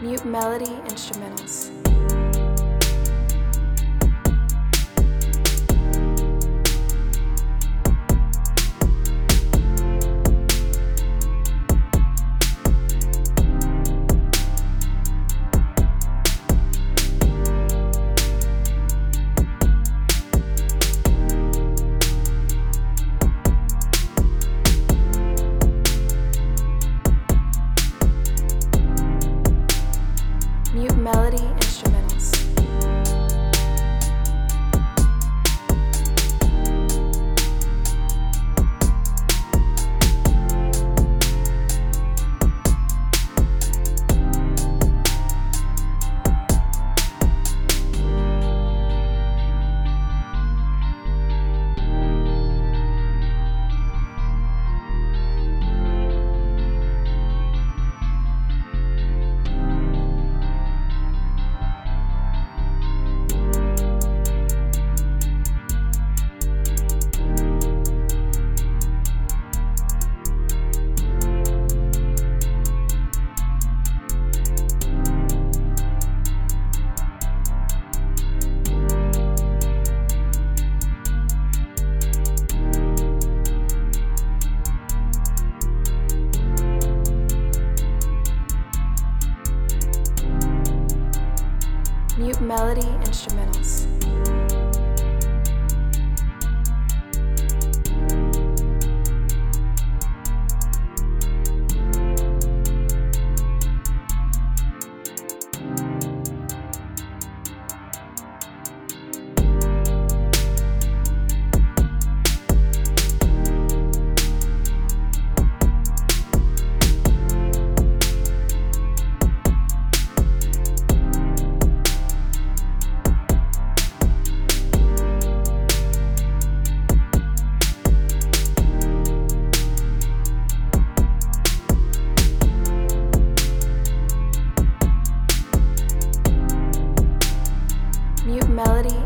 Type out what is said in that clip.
Mute Melody Instrumentals. Melody Instrumentals. melody.